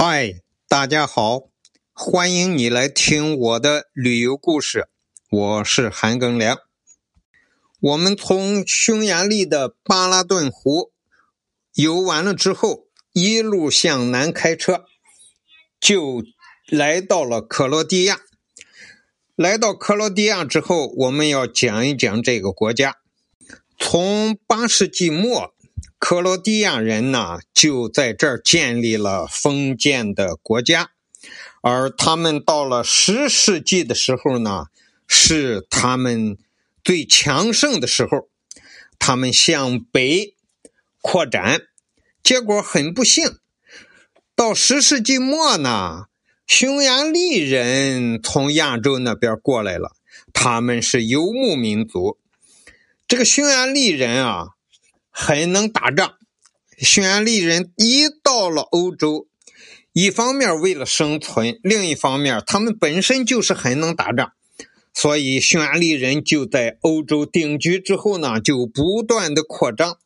嗨，大家好，欢迎你来听我的旅游故事。我是韩庚良。我们从匈牙利的巴拉顿湖游完了之后，一路向南开车，就来到了克罗地亚。来到克罗地亚之后，我们要讲一讲这个国家。从八世纪末。克罗地亚人呢，就在这儿建立了封建的国家，而他们到了十世纪的时候呢，是他们最强盛的时候。他们向北扩展，结果很不幸，到十世纪末呢，匈牙利人从亚洲那边过来了，他们是游牧民族。这个匈牙利人啊。很能打仗，匈牙利人一到了欧洲，一方面为了生存，另一方面他们本身就是很能打仗，所以匈牙利人就在欧洲定居之后呢，就不断的扩张。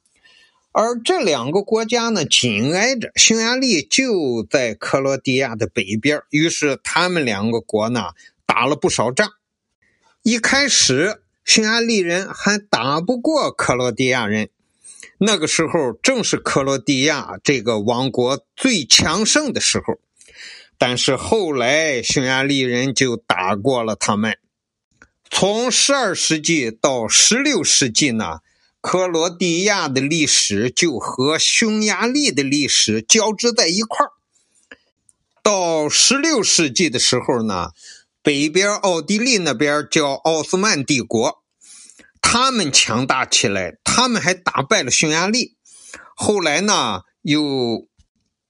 而这两个国家呢，紧挨着，匈牙利就在克罗地亚的北边，于是他们两个国呢打了不少仗。一开始，匈牙利人还打不过克罗地亚人。那个时候正是克罗地亚这个王国最强盛的时候，但是后来匈牙利人就打过了他们。从十二世纪到十六世纪呢，克罗地亚的历史就和匈牙利的历史交织在一块儿。到十六世纪的时候呢，北边奥地利那边叫奥斯曼帝国。他们强大起来，他们还打败了匈牙利。后来呢，又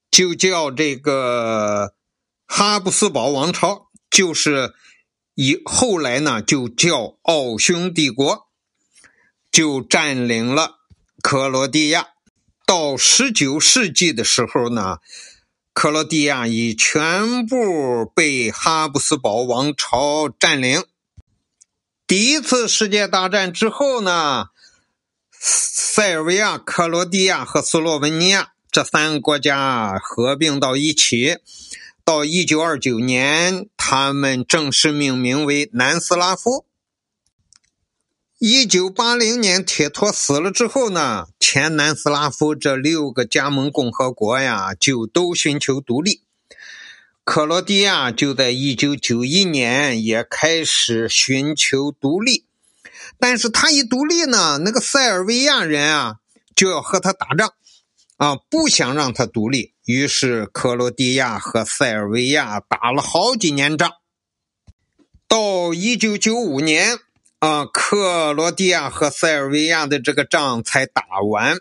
就叫这个哈布斯堡王朝，就是以后来呢就叫奥匈帝国，就占领了克罗地亚。到十九世纪的时候呢，克罗地亚已全部被哈布斯堡王朝占领。第一次世界大战之后呢，塞尔维亚、克罗地亚和斯洛文尼亚这三个国家合并到一起。到一九二九年，他们正式命名为南斯拉夫。一九八零年，铁托死了之后呢，前南斯拉夫这六个加盟共和国呀，就都寻求独立。克罗地亚就在一九九一年也开始寻求独立，但是他一独立呢，那个塞尔维亚人啊就要和他打仗，啊，不想让他独立，于是克罗地亚和塞尔维亚打了好几年仗。到一九九五年啊，克罗地亚和塞尔维亚的这个仗才打完。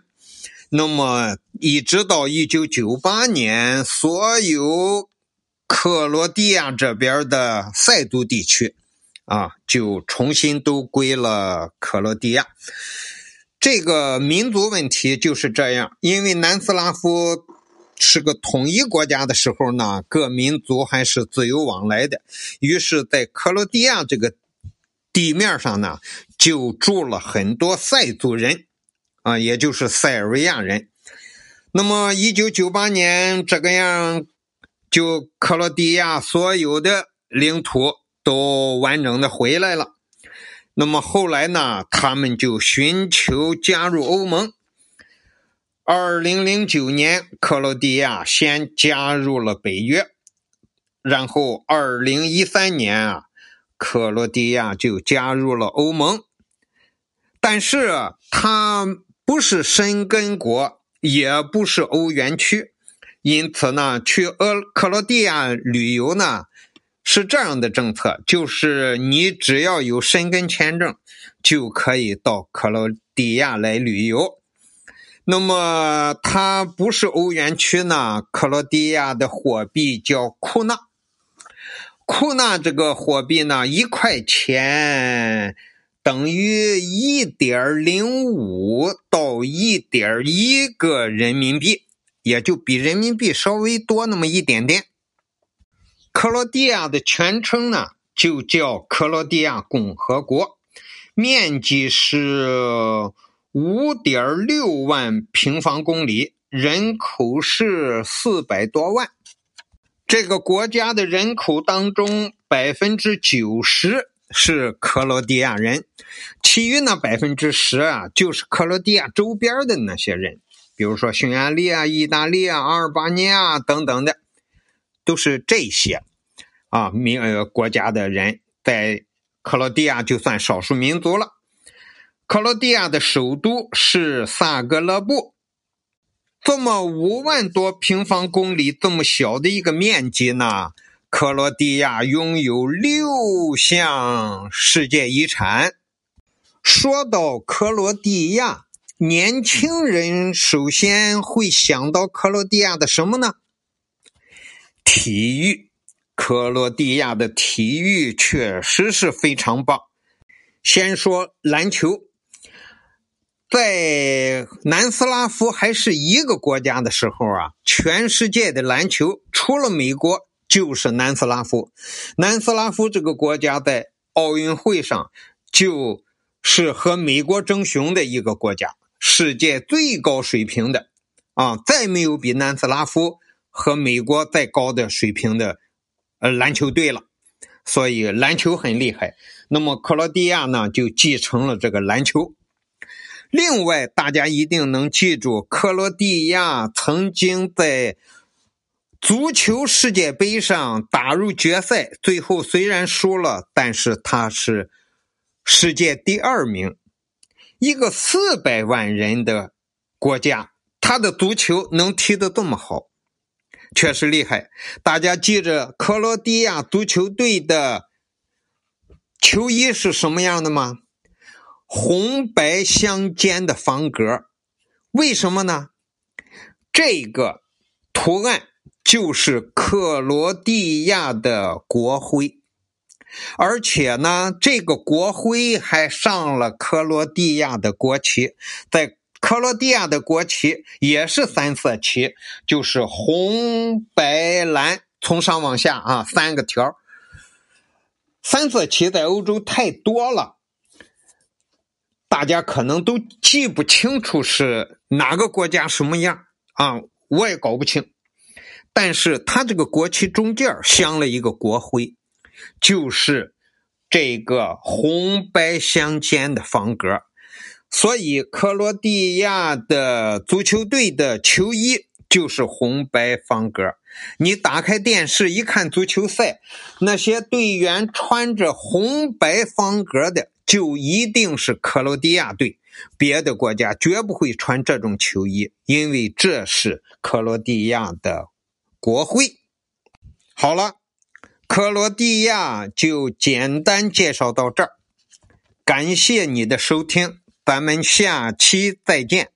那么一直到一九九八年，所有。克罗地亚这边的塞都地区，啊，就重新都归了克罗地亚。这个民族问题就是这样，因为南斯拉夫是个统一国家的时候呢，各民族还是自由往来的。于是，在克罗地亚这个地面上呢，就住了很多塞族人，啊，也就是塞尔维亚人。那么，一九九八年这个样。就克罗地亚所有的领土都完整的回来了。那么后来呢，他们就寻求加入欧盟。二零零九年，克罗地亚先加入了北约，然后二零一三年啊，克罗地亚就加入了欧盟。但是它不是申根国，也不是欧元区。因此呢，去俄克罗地亚旅游呢，是这样的政策，就是你只要有申根签证，就可以到克罗地亚来旅游。那么它不是欧元区呢，克罗地亚的货币叫库纳，库纳这个货币呢，一块钱等于一点零五到一点一个人民币。也就比人民币稍微多那么一点点。克罗地亚的全称呢，就叫克罗地亚共和国，面积是五点六万平方公里，人口是四百多万。这个国家的人口当中，百分之九十是克罗地亚人，其余那百分之十啊，就是克罗地亚周边的那些人，比如说匈牙利啊、意大利啊、阿尔巴尼亚等等的，都是这些啊民呃国家的人，在克罗地亚就算少数民族了。克罗地亚的首都是萨格勒布。这么五万多平方公里这么小的一个面积呢？克罗地亚拥有六项世界遗产。说到克罗地亚，年轻人首先会想到克罗地亚的什么呢？体育。克罗地亚的体育确实是非常棒。先说篮球。在南斯拉夫还是一个国家的时候啊，全世界的篮球除了美国就是南斯拉夫。南斯拉夫这个国家在奥运会上就是和美国争雄的一个国家，世界最高水平的啊，再没有比南斯拉夫和美国再高的水平的呃篮球队了。所以篮球很厉害。那么克罗地亚呢，就继承了这个篮球。另外，大家一定能记住，克罗地亚曾经在足球世界杯上打入决赛，最后虽然输了，但是他是世界第二名。一个四百万人的国家，他的足球能踢得这么好，确实厉害。大家记着，克罗地亚足球队的球衣是什么样的吗？红白相间的方格，为什么呢？这个图案就是克罗地亚的国徽，而且呢，这个国徽还上了克罗地亚的国旗。在克罗地亚的国旗也是三色旗，就是红白蓝，从上往下啊，三个条。三色旗在欧洲太多了。大家可能都记不清楚是哪个国家什么样啊，我也搞不清。但是它这个国旗中间镶了一个国徽，就是这个红白相间的方格。所以克罗地亚的足球队的球衣就是红白方格。你打开电视一看足球赛，那些队员穿着红白方格的。就一定是克罗地亚队，别的国家绝不会穿这种球衣，因为这是克罗地亚的国徽。好了，克罗地亚就简单介绍到这儿，感谢你的收听，咱们下期再见。